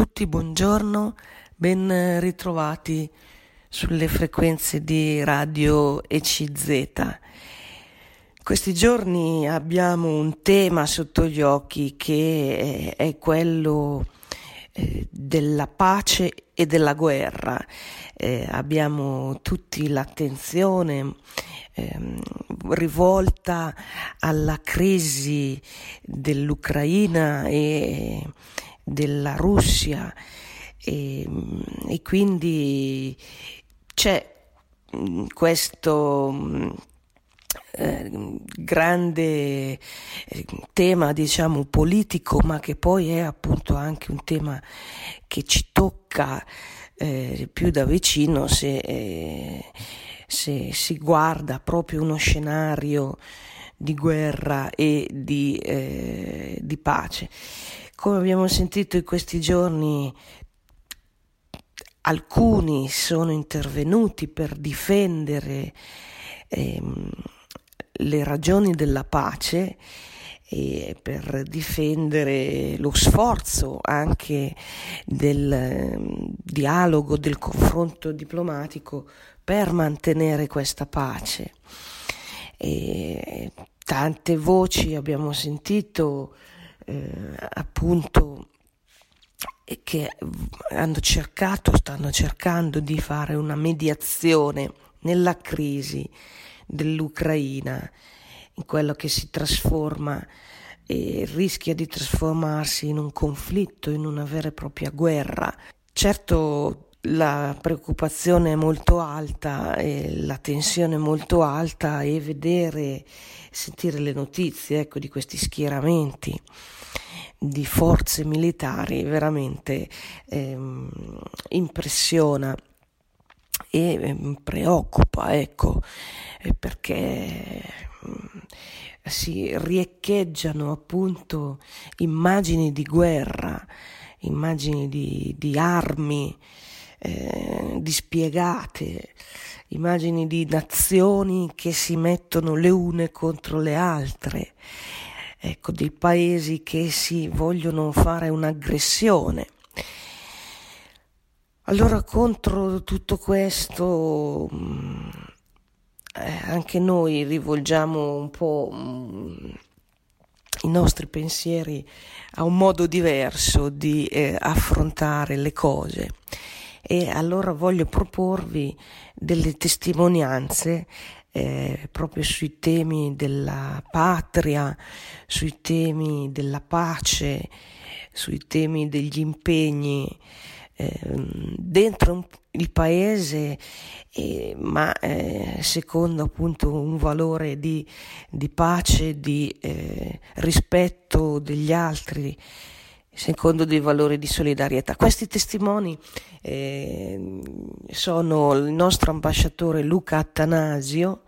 tutti, buongiorno, ben ritrovati sulle frequenze di radio ECZ. Questi giorni abbiamo un tema sotto gli occhi che è quello eh, della pace e della guerra. Eh, abbiamo tutti l'attenzione eh, rivolta alla crisi dell'Ucraina e della Russia. E, e quindi c'è mm, questo mm, eh, grande eh, tema diciamo politico ma che poi è appunto anche un tema che ci tocca eh, più da vicino se, eh, se, si guarda proprio uno scenario di guerra e di, eh, di pace come abbiamo sentito in questi giorni, alcuni sono intervenuti per difendere ehm, le ragioni della pace e per difendere lo sforzo anche del ehm, dialogo, del confronto diplomatico per mantenere questa pace. E tante voci abbiamo sentito eh, appunto che hanno cercato, stanno cercando di fare una mediazione nella crisi dell'Ucraina, in quello che si trasforma e rischia di trasformarsi in un conflitto, in una vera e propria guerra. Certo la preoccupazione è molto alta la tensione è molto alta e vedere, sentire le notizie ecco, di questi schieramenti di forze militari veramente ehm, impressiona e ehm, preoccupa, ecco, perché mm, si riecheggiano appunto immagini di guerra, immagini di, di armi eh, dispiegate, immagini di nazioni che si mettono le une contro le altre ecco, dei paesi che si vogliono fare un'aggressione. Allora contro tutto questo mm, eh, anche noi rivolgiamo un po' mm, i nostri pensieri a un modo diverso di eh, affrontare le cose e allora voglio proporvi delle testimonianze eh, proprio sui temi della patria, sui temi della pace, sui temi degli impegni eh, dentro il paese, eh, ma secondo appunto un valore di, di pace, di eh, rispetto degli altri secondo dei valori di solidarietà. Questi testimoni eh, sono il nostro ambasciatore Luca Attanasio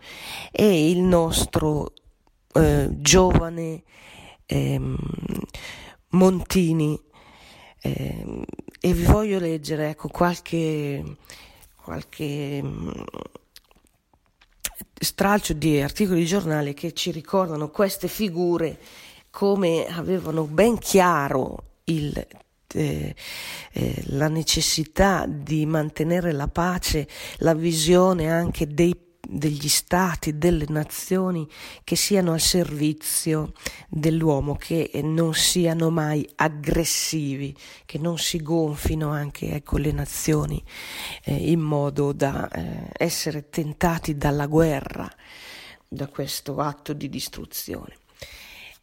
e il nostro eh, giovane eh, Montini. Ehm, e vi voglio leggere ecco, qualche, qualche mm, stralcio di articoli di giornale che ci ricordano queste figure come avevano ben chiaro il, eh, eh, la necessità di mantenere la pace, la visione anche dei degli stati, delle nazioni che siano al servizio dell'uomo, che non siano mai aggressivi, che non si gonfino anche ecco, le nazioni eh, in modo da eh, essere tentati dalla guerra, da questo atto di distruzione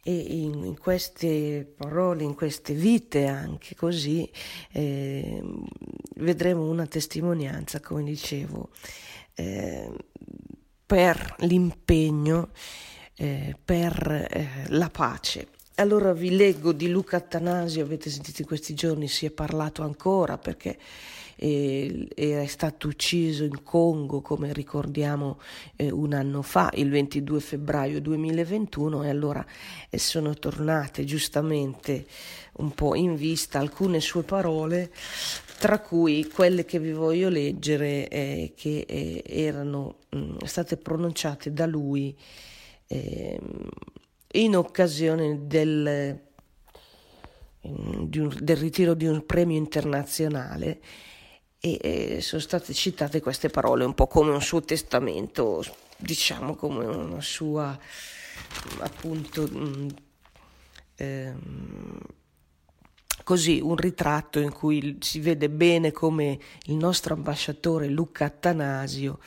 e in, in, queste parole, in queste vite anche così, eh, vedremo una testimonianza, come dicevo, eh, per l'impegno eh, per eh, la pace. Allora vi leggo di Luca Attanasio, avete sentito in questi giorni, si è parlato ancora perché eh, è stato ucciso in Congo, come ricordiamo eh, un anno fa, il 22 febbraio 2021, e allora eh, sono tornate giustamente un po' in vista alcune sue parole, tra cui quelle che vi voglio leggere, eh, che eh, erano mh, mm, state pronunciate da lui ehm, in occasione del un, del ritiro di un premio internazionale e, sono state citate queste parole un po' come un suo testamento, diciamo come una sua appunto mh, ehm, così un ritratto in cui si vede bene come il nostro ambasciatore Luca Attanasio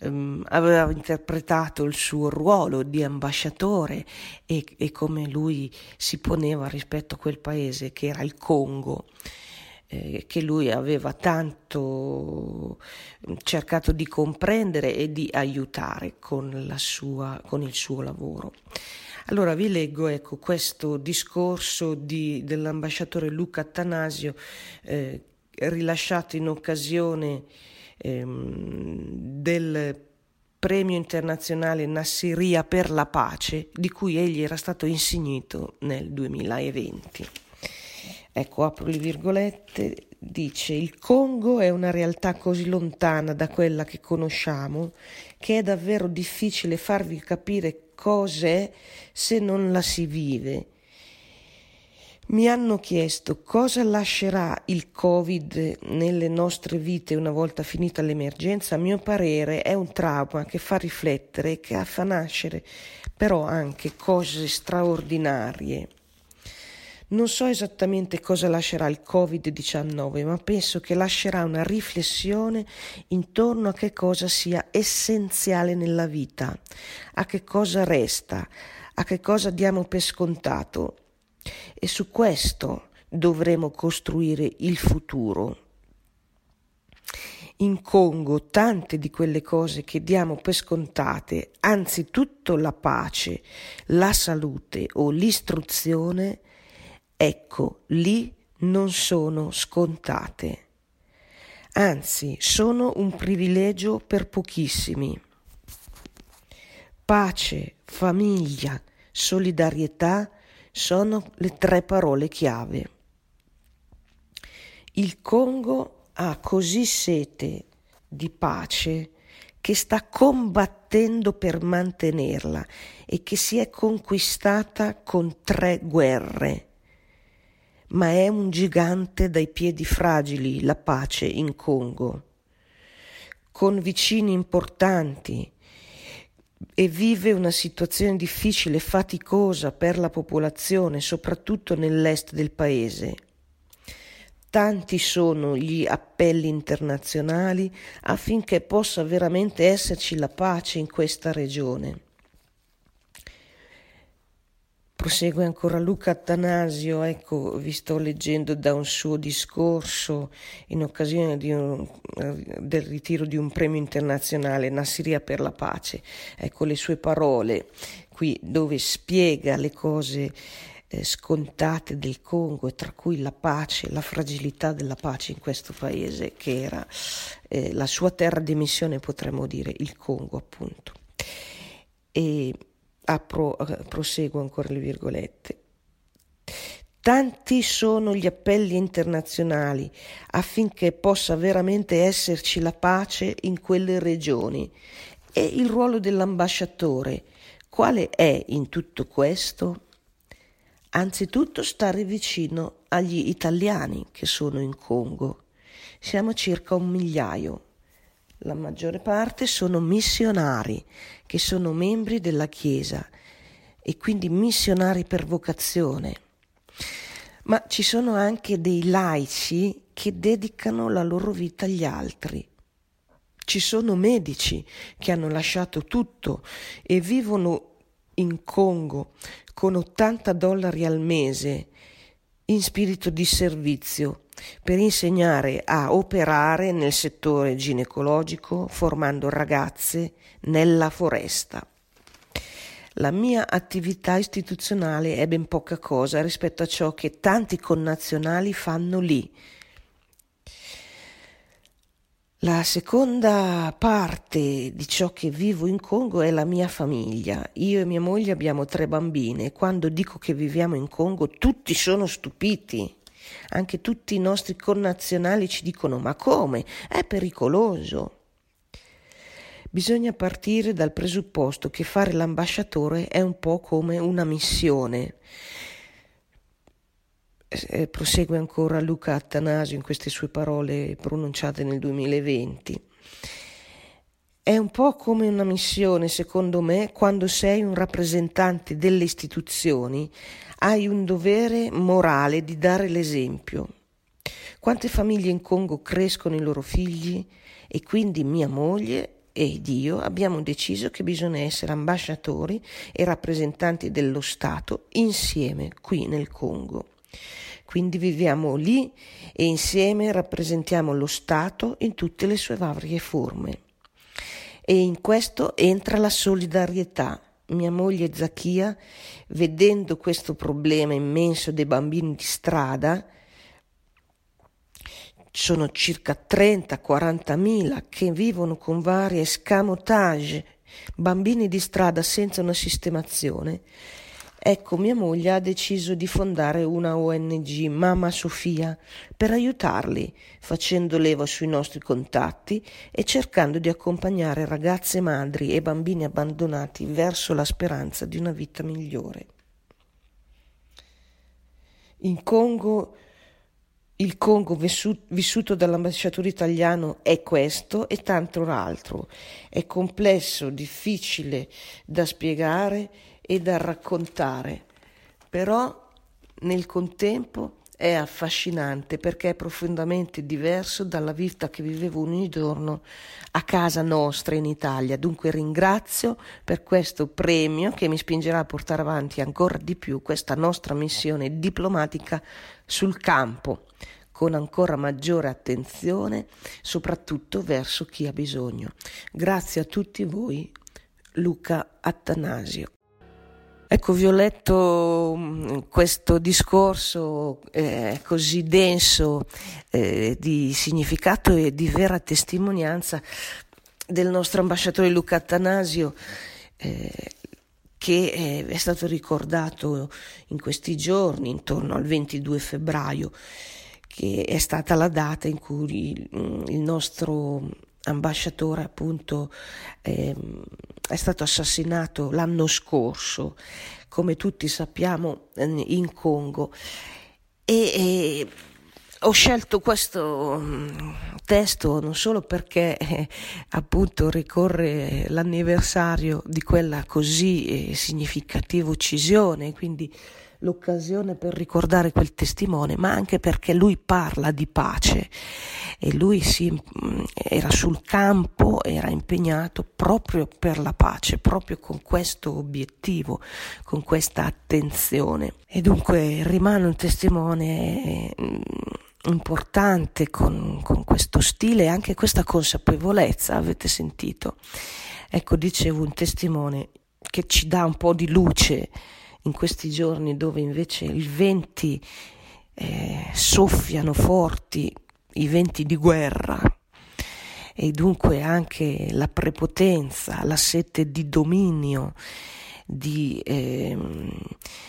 ehm, aveva interpretato il suo ruolo di ambasciatore e, e, come lui si poneva rispetto a quel paese che era il Congo. Eh, che lui aveva tanto cercato di comprendere e di aiutare con, sua, con il suo lavoro. Allora vi leggo ecco, questo discorso di, dell'ambasciatore Luca Attanasio eh, rilasciato in occasione ehm, del premio internazionale Nassiria per la pace di cui egli era stato insignito nel 2020. Ecco, apro le virgolette, dice il Congo è una realtà così lontana da quella che conosciamo che è davvero difficile farvi capire cos'è se non la si vive. Mi hanno chiesto cosa lascerà il Covid nelle nostre vite una volta finita l'emergenza. A mio parere è un trauma che fa riflettere e che fa nascere però anche cose straordinarie. Non so esattamente cosa lascerà il Covid-19, ma penso che lascerà una riflessione intorno a che cosa sia essenziale nella vita, a che cosa resta, a che cosa diamo per scontato. E su questo dovremo costruire il futuro. In Congo tante di quelle cose che diamo per scontate, anzitutto la pace, la salute o l'istruzione, ecco, lì non sono scontate. Anzi, sono un privilegio per pochissimi. Pace, famiglia, solidarietà sono le tre parole chiave. Il Congo ha così sete di pace che sta combattendo per mantenerla e che si è conquistata con tre guerre ma è un gigante dai piedi fragili la pace in Congo, con vicini importanti e vive una situazione difficile e faticosa per la popolazione, soprattutto nell'est del paese. Tanti sono gli appelli internazionali affinché possa veramente esserci la pace in questa regione. Prosegue ancora Luca Attanasio, ecco, vi sto leggendo da un suo discorso in occasione un, del ritiro di un premio internazionale, Nassiria per la pace. Ecco le sue parole qui dove spiega le cose eh, scontate del Congo e tra cui la pace, la fragilità della pace in questo paese che era eh, la sua terra di missione, potremmo dire, il Congo appunto. E apro, proseguo ancora le virgolette. Tanti sono gli appelli internazionali affinché possa veramente esserci la pace in quelle regioni. E il ruolo dell'ambasciatore, quale è in tutto questo? Anzitutto stare vicino agli italiani che sono in Congo. Siamo circa un migliaio la maggiore parte sono missionari, che sono membri della Chiesa e quindi missionari per vocazione. Ma ci sono anche dei laici che dedicano la loro vita agli altri. Ci sono medici che hanno lasciato tutto e vivono in Congo con 80 dollari al mese in spirito di servizio per insegnare a operare nel settore ginecologico formando ragazze nella foresta. La mia attività istituzionale è ben poca cosa rispetto a ciò che tanti connazionali fanno lì. La seconda parte di ciò che vivo in Congo è la mia famiglia. Io e mia moglie abbiamo tre bambine quando dico che viviamo in Congo tutti sono stupiti. Anche tutti i nostri connazionali ci dicono ma come? È pericoloso. Bisogna partire dal presupposto che fare l'ambasciatore è un po' come una missione. Eh, prosegue ancora Luca Attanasio in queste sue parole pronunciate nel 2020. È un po' come una missione, secondo me, quando sei un rappresentante delle istituzioni, hai un dovere morale di dare l'esempio. Quante famiglie in Congo crescono i loro figli e quindi mia moglie ed io abbiamo deciso che bisogna essere ambasciatori e rappresentanti dello Stato insieme qui nel Congo. Quindi viviamo lì e insieme rappresentiamo lo Stato in tutte le sue varie forme. E in questo entra la solidarietà. Mia moglie Zacchia, vedendo questo problema immenso dei bambini di strada, sono circa 30-40 mila che vivono con varie scamotage, bambini di strada senza una sistemazione. Ecco, mia moglie ha deciso di fondare una ONG, Mamma Sofia, per aiutarli, facendo leva sui nostri contatti e cercando di accompagnare ragazze madri e bambini abbandonati verso la speranza di una vita migliore. In Congo il Congo vissuto dall'ambasciatore italiano è questo e tanto altro. È complesso, difficile da spiegare e da raccontare, però nel contempo è affascinante perché è profondamente diverso dalla vita che vivevo ogni giorno a casa nostra in Italia. Dunque ringrazio per questo premio che mi spingerà a portare avanti ancora di più questa nostra missione diplomatica sul campo con ancora maggiore attenzione, soprattutto verso chi ha bisogno. Grazie a tutti voi, Luca Attanasio. Ecco, vi ho letto mm, questo discorso eh, così denso eh, di significato e di vera testimonianza del nostro ambasciatore Luca Attanasio, eh, che eh, è stato ricordato in questi giorni, intorno al 22 febbraio che è stata la data in cui mm, il nostro ambasciatore appunto eh, è stato assassinato l'anno scorso, come tutti sappiamo, in Congo. E, e ho scelto questo mm, testo non solo perché eh, appunto ricorre l'anniversario di quella così eh, significativa uccisione, quindi l'occasione per ricordare quel testimone, ma anche perché lui parla di pace e lui si, mm, era sul campo, era impegnato proprio per la pace, proprio con questo obiettivo, con questa attenzione. E dunque rimane un testimone mm, importante con, con questo stile e anche questa consapevolezza, avete sentito? Ecco, dicevo, un testimone che ci dà un po' di luce in questi giorni dove invece i venti eh, soffiano forti, i venti di guerra e dunque anche la prepotenza, la sete di dominio, di, eh,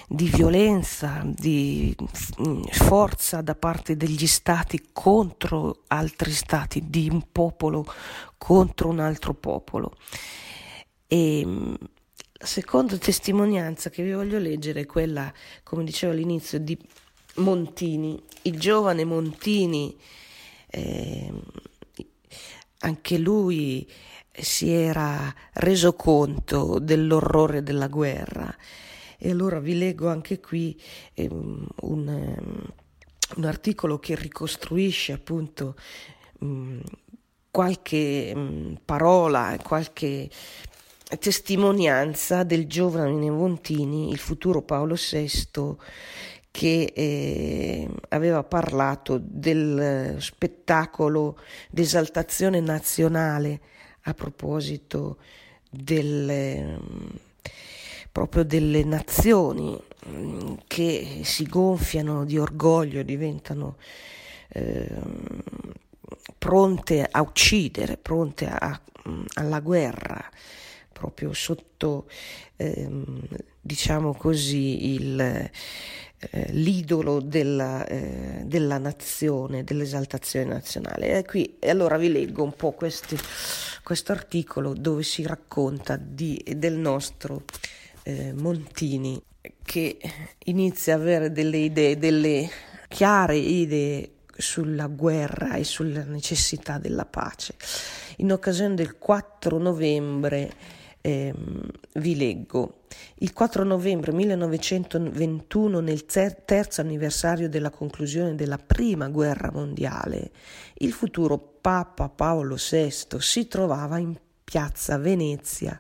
di violenza, di forza da parte degli stati contro altri stati, di un popolo contro un altro popolo. E la seconda testimonianza che vi voglio leggere è quella, come dicevo all'inizio, di Montini, il giovane Montini, eh, anche lui si era reso conto dell'orrore della guerra. E allora vi leggo anche qui eh, un, un, articolo che ricostruisce appunto mh, qualche mh, parola, qualche testimonianza del giovane Montini, il futuro Paolo VI, che eh, aveva parlato del spettacolo d'esaltazione nazionale a proposito del, proprio delle nazioni mm, che si gonfiano di orgoglio, diventano eh, pronte a uccidere, pronte a, alla guerra proprio sotto, ehm, diciamo così, il, eh, l'idolo della, eh, della, nazione, dell'esaltazione nazionale. E, qui, e allora vi leggo un po' questo articolo dove si racconta di, del nostro eh, Montini che inizia a avere delle idee, delle chiare idee sulla guerra e sulla necessità della pace. In occasione del 4 novembre eh, vi leggo. Il 4 novembre 1921, nel terzo anniversario della conclusione della prima guerra mondiale, il futuro Papa Paolo VI si trovava in piazza Venezia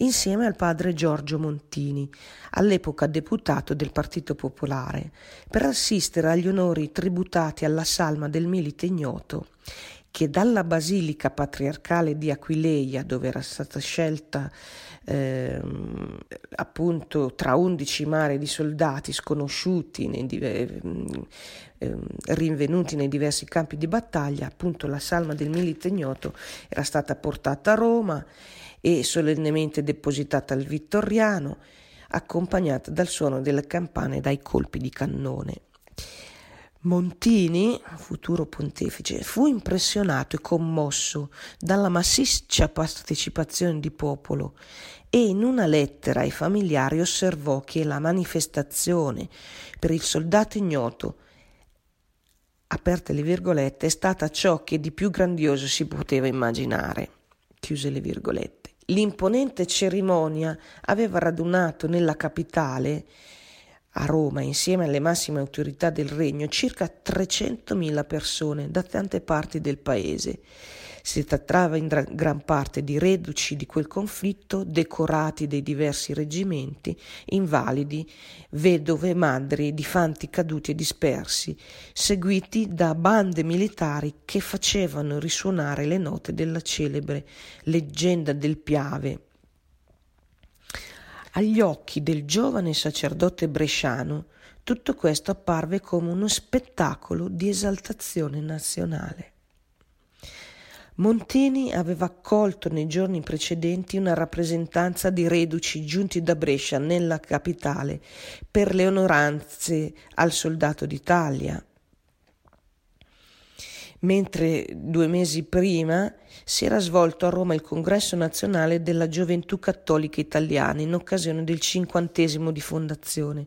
insieme al padre Giorgio Montini, all'epoca deputato del Partito Popolare, per assistere agli onori tributati alla salma del milite ignoto che dalla basilica patriarcale di Aquileia, dove era stata scelta eh, appunto tra undici mari di soldati sconosciuti, nei, eh, eh, rinvenuti nei diversi campi di battaglia, appunto la salma del milite ignoto era stata portata a Roma e solennemente depositata al Vittoriano, accompagnata dal suono delle campane e dai colpi di cannone. Montini, futuro pontefice, fu impressionato e commosso dalla massiccia partecipazione di popolo e in una lettera ai familiari osservò che la manifestazione per il soldato ignoto, aperte le virgolette, è stata ciò che di più grandioso si poteva immaginare, chiuse le virgolette. L'imponente cerimonia aveva radunato nella capitale a Roma, insieme alle massime autorità del regno, circa 300.000 persone da tante parti del paese. Si trattava in gran parte di reduci di quel conflitto, decorati dei diversi reggimenti, invalidi, vedove, madri, di fanti caduti e dispersi, seguiti da bande militari che facevano risuonare le note della celebre leggenda del Piave, agli occhi del giovane sacerdote bresciano tutto questo apparve come uno spettacolo di esaltazione nazionale. Montini aveva accolto nei giorni precedenti una rappresentanza di reduci giunti da Brescia nella capitale per le onoranze al soldato d'Italia, mentre due mesi prima si era svolto a Roma il congresso nazionale della gioventù cattolica italiana in occasione del cinquantesimo di fondazione,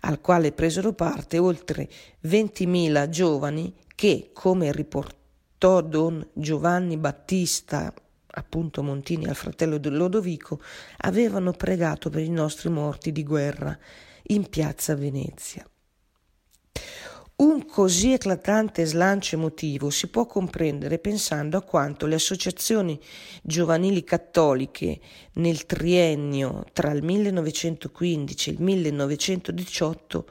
al quale presero parte oltre 20.000 giovani che, come riportò don Giovanni Battista, appunto Montini al fratello del Lodovico, avevano pregato per i nostri morti di guerra in piazza Venezia. Un così eclatante slancio emotivo si può comprendere pensando a quanto le associazioni giovanili cattoliche nel triennio tra il 1915 e il 1918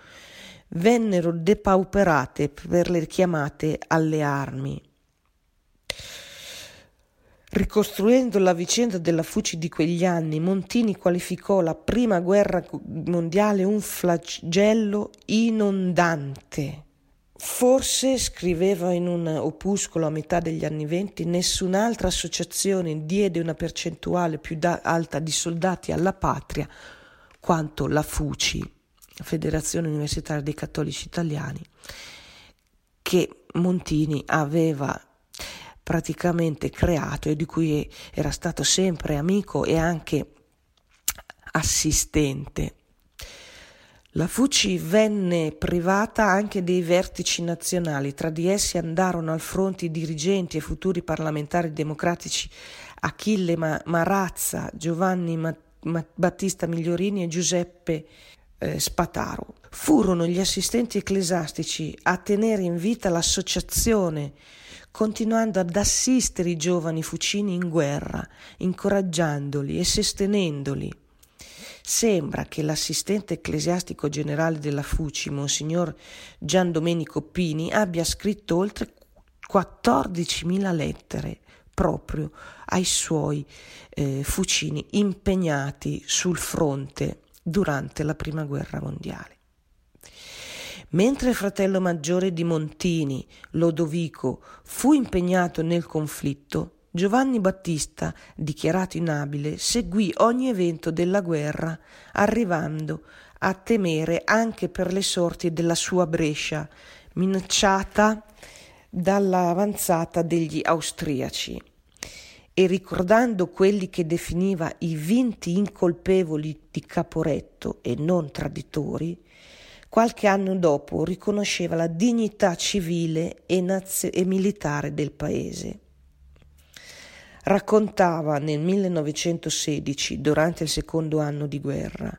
vennero depauperate per le chiamate alle armi. Ricostruendo la vicenda della Fuci di quegli anni, Montini qualificò la prima guerra mondiale un flagello inondante Forse, scriveva in un opuscolo a metà degli anni venti, nessun'altra associazione diede una percentuale più da- alta di soldati alla patria quanto la FUCI, Federazione Universitaria dei Cattolici Italiani, che Montini aveva praticamente creato e di cui era stato sempre amico e anche assistente. La FUCI venne privata anche dei vertici nazionali, tra di essi andarono al fronte i dirigenti e futuri parlamentari democratici Achille Marazza, Giovanni Battista Migliorini e Giuseppe eh, Spataro. Furono gli assistenti ecclesiastici a tenere in vita l'associazione, continuando ad assistere i giovani fucini in guerra, incoraggiandoli e sostenendoli. Sembra che l'assistente ecclesiastico generale della FUCI, Monsignor Gian Domenico Pini, abbia scritto oltre 14.000 lettere proprio ai suoi eh, fucini impegnati sul fronte durante la Prima Guerra Mondiale. Mentre il fratello maggiore di Montini, Lodovico, fu impegnato nel conflitto, Giovanni Battista, dichiarato inabile, seguì ogni evento della guerra, arrivando a temere anche per le sorti della sua Brescia, minacciata dall'avanzata degli austriaci. E ricordando quelli che definiva i vinti incolpevoli di Caporetto e non traditori, qualche anno dopo riconosceva la dignità civile e, naz- e militare del paese. Raccontava nel 1916, durante il secondo anno di guerra,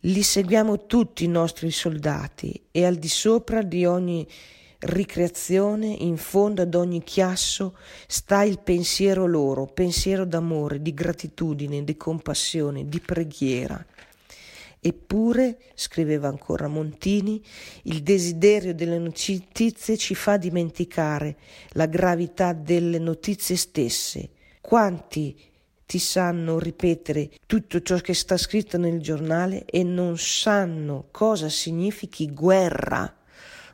li seguiamo tutti i nostri soldati e al di sopra di ogni ricreazione, in fondo ad ogni chiasso, sta il pensiero loro, pensiero d'amore, di gratitudine, di compassione, di preghiera. Eppure, scriveva ancora Montini, il desiderio delle notizie ci fa dimenticare la gravità delle notizie stesse. Quanti ti sanno ripetere tutto ciò che sta scritto nel giornale e non sanno cosa significhi guerra?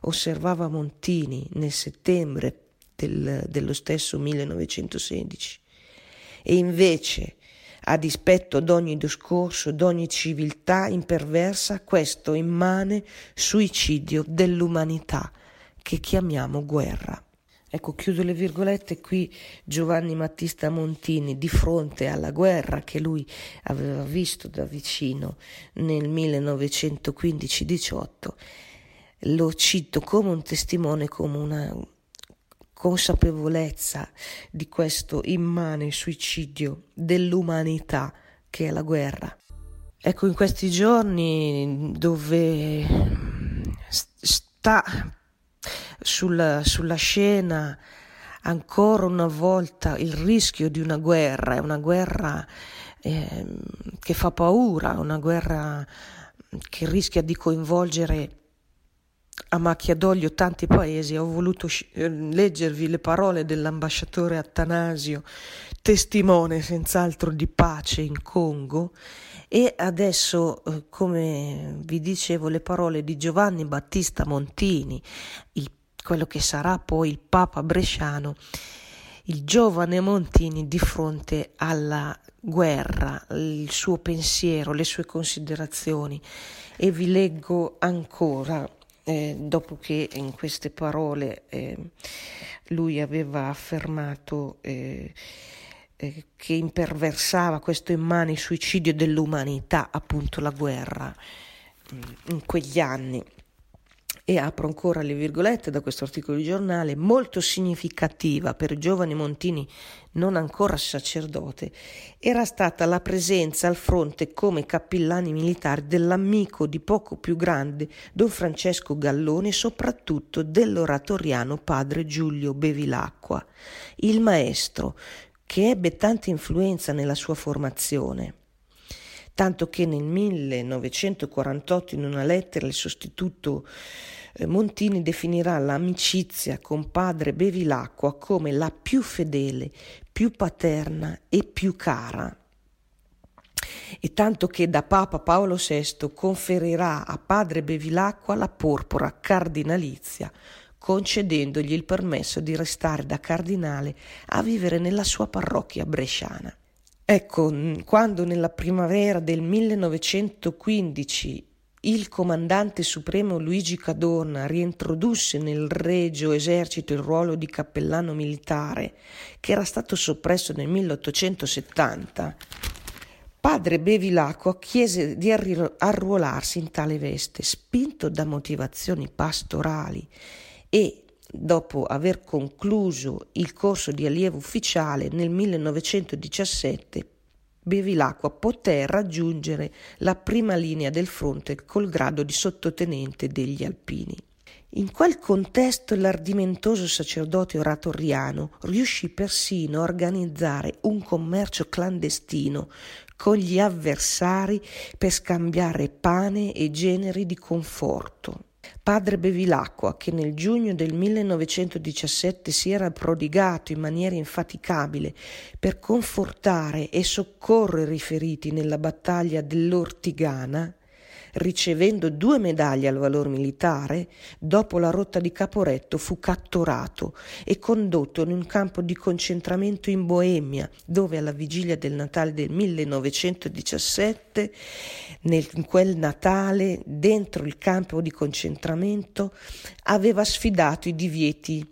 osservava Montini nel settembre del, dello stesso 1916. E invece, a dispetto d'ogni discorso, d'ogni civiltà imperversa, questo immane suicidio dell'umanità che chiamiamo guerra. Ecco, chiudo le virgolette, qui Giovanni Battista Montini di fronte alla guerra che lui aveva visto da vicino nel 1915-18 lo cito come un testimone, come una consapevolezza di questo immane suicidio dell'umanità che è la guerra. Ecco, in questi giorni dove sta sulla, sulla scena ancora una volta il rischio di una guerra, è una guerra eh, che fa paura, una guerra che rischia di coinvolgere a macchia d'olio tanti paesi, ho voluto eh, leggervi le parole dell'ambasciatore Attanasio, testimone senz'altro di pace in Congo, e adesso, eh, come vi dicevo, le parole di Giovanni Battista Montini, il, quello che sarà poi il Papa Bresciano, il giovane Montini di fronte alla guerra, il suo pensiero, le sue considerazioni. E vi leggo ancora eh, dopo che in queste parole eh, lui aveva affermato eh, eh che imperversava questo immane suicidio dell'umanità, appunto la guerra, mm, in quegli anni e apro ancora le virgolette da questo articolo di giornale, molto significativa per Giovanni Montini, non ancora sacerdote, era stata la presenza al fronte come cappellani militari dell'amico di poco più grande Don Francesco Gallone e soprattutto dell'oratoriano padre Giulio Bevilacqua, il maestro che ebbe tanta influenza nella sua formazione tanto che nel 1948 in una lettera il sostituto eh, Montini definirà l'amicizia con padre Bevilacqua come la più fedele, più paterna e più cara. E tanto che da Papa Paolo VI conferirà a padre Bevilacqua la porpora cardinalizia, concedendogli il permesso di restare da cardinale a vivere nella sua parrocchia bresciana. Ecco, quando nella primavera del 1915 il comandante supremo Luigi Cadorna reintrodusse nel Regio Esercito il ruolo di cappellano militare, che era stato soppresso nel 1870, padre Bevilacqua chiese di arruolarsi in tale veste, spinto da motivazioni pastorali e dopo aver concluso il corso di allievo ufficiale nel 1917, Bevilacqua poté raggiungere la prima linea del fronte col grado di sottotenente degli Alpini. In quel contesto l'ardimentoso sacerdote oratoriano riuscì persino a organizzare un commercio clandestino con gli avversari per scambiare pane e generi di conforto. Padre Bevilacqua, che nel giugno del 1917 si era prodigato in maniera infaticabile per confortare e soccorrere i feriti nella battaglia dell'Ortigana, ricevendo due medaglie al valor militare, dopo la rotta di Caporetto fu catturato e condotto in un campo di concentramento in Boemia, dove alla vigilia del Natale del 1917, nel, in quel Natale, dentro il campo di concentramento, aveva sfidato i divieti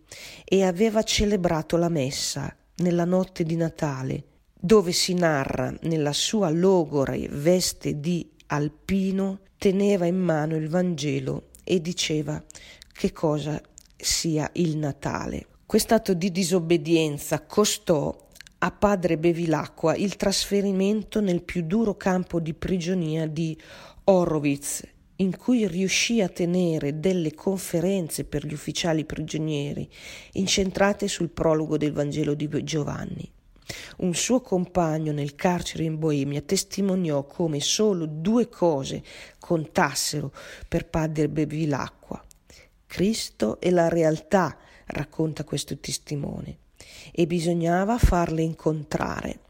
e aveva celebrato la messa nella notte di Natale, dove si narra nella sua logora veste di alpino teneva in mano il Vangelo e diceva che cosa sia il Natale. Quest'atto di disobbedienza costò a padre Bevilacqua il trasferimento nel più duro campo di prigionia di Horowitz, in cui riuscì a tenere delle conferenze per gli ufficiali prigionieri, incentrate sul prologo del Vangelo di Giovanni. Un suo compagno nel carcere in Boemia testimoniò come solo due cose contassero per padre Bevilacqua. Cristo e la realtà, racconta questo testimone, e bisognava farle incontrare.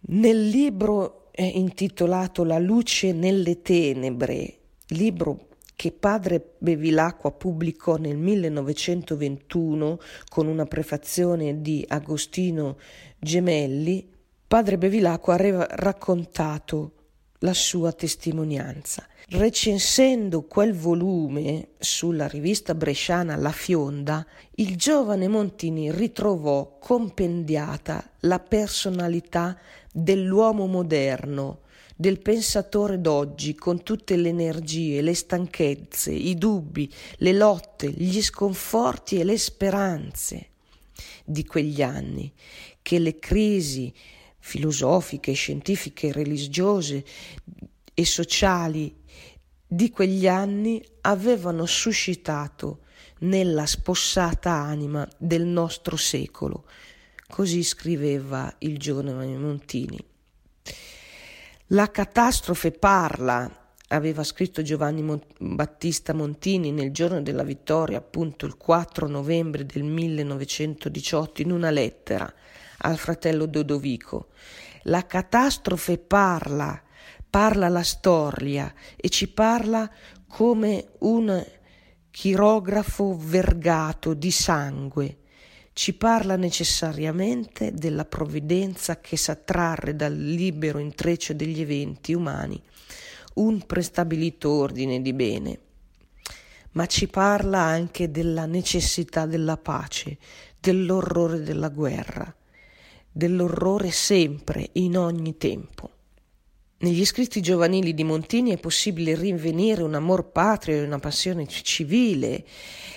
Nel libro intitolato La luce nelle tenebre, libro che padre Bevilacqua pubblicò nel 1921 con una prefazione di Agostino Gemelli, padre Bevilacqua aveva raccontato la sua testimonianza. Recensendo quel volume sulla rivista bresciana La Fionda, il giovane Montini ritrovò compendiata la personalità dell'uomo moderno, del pensatore d'oggi con tutte le energie, le stanchezze, i dubbi, le lotte, gli sconforti e le speranze di quegli anni, che le crisi filosofiche, scientifiche, religiose e sociali di quegli anni avevano suscitato nella spossata anima del nostro secolo. Così scriveva il giovane Montini. La catastrofe parla, aveva scritto Giovanni Battista Montini nel giorno della vittoria, appunto il 4 novembre del 1918, in una lettera al fratello Dodovico. La catastrofe parla, parla la storia e ci parla come un chirografo vergato di sangue ci parla necessariamente della provvidenza che sa trarre dal libero intreccio degli eventi umani un prestabilito ordine di bene, ma ci parla anche della necessità della pace, dell'orrore della guerra, dell'orrore sempre, in ogni tempo. Negli scritti giovanili di Montini è possibile rinvenire un amor patrio e una passione civile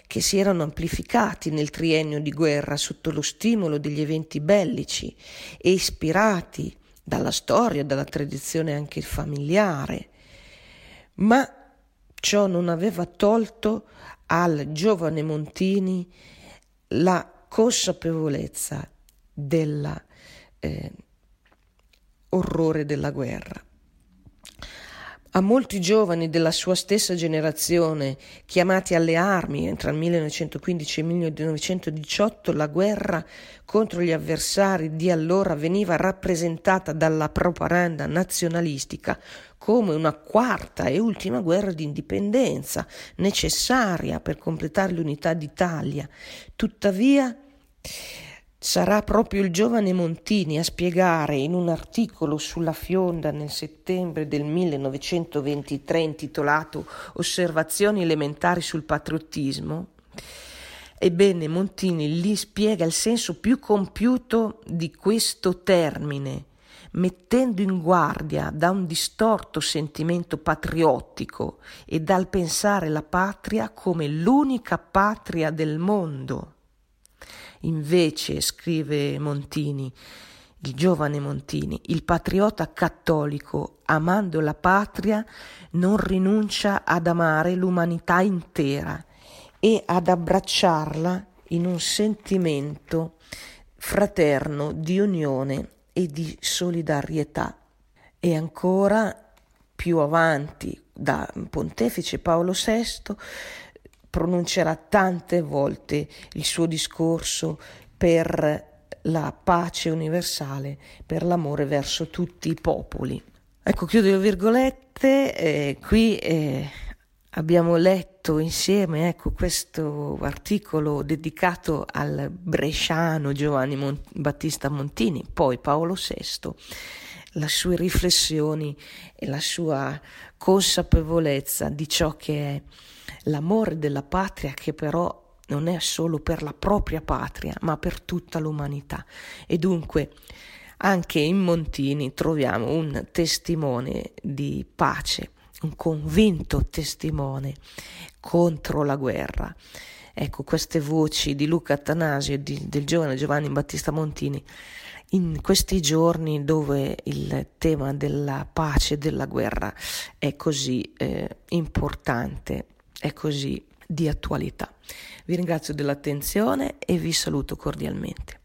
che si erano amplificati nel triennio di guerra sotto lo stimolo degli eventi bellici e ispirati dalla storia, dalla tradizione anche familiare. Ma ciò non aveva tolto al giovane Montini la consapevolezza dell'orrore eh, della guerra. A molti giovani della sua stessa generazione, chiamati alle armi tra il 1915 e il 1918, la guerra contro gli avversari di allora veniva rappresentata dalla propaganda nazionalistica come una quarta e ultima guerra di indipendenza necessaria per completare l'unità d'Italia. Tuttavia, Sarà proprio il giovane Montini a spiegare in un articolo sulla Fionda nel settembre del 1923 intitolato Osservazioni elementari sul patriottismo. Ebbene, Montini lì spiega il senso più compiuto di questo termine, mettendo in guardia da un distorto sentimento patriottico e dal pensare la patria come l'unica patria del mondo. Invece, scrive Montini, il giovane Montini, il patriota cattolico, amando la patria, non rinuncia ad amare l'umanità intera e ad abbracciarla in un sentimento fraterno di unione e di solidarietà. E ancora più avanti, da Pontefice Paolo VI, pronuncerà tante volte il suo discorso per la pace universale, per l'amore verso tutti i popoli. Ecco, chiudo le virgolette, eh, qui eh, abbiamo letto insieme ecco, questo articolo dedicato al bresciano Giovanni Mon- Battista Montini, poi Paolo VI, le sue riflessioni e la sua consapevolezza di ciò che è l'amore della patria che però non è solo per la propria patria, ma per tutta l'umanità. E dunque anche in Montini troviamo un testimone di pace, un convinto testimone contro la guerra. Ecco, queste voci di Luca Attanasio e di, del giovane Giovanni Battista Montini in questi giorni dove il tema della pace e della guerra è così eh, importante, è così di attualità. Vi ringrazio dell'attenzione e vi saluto cordialmente.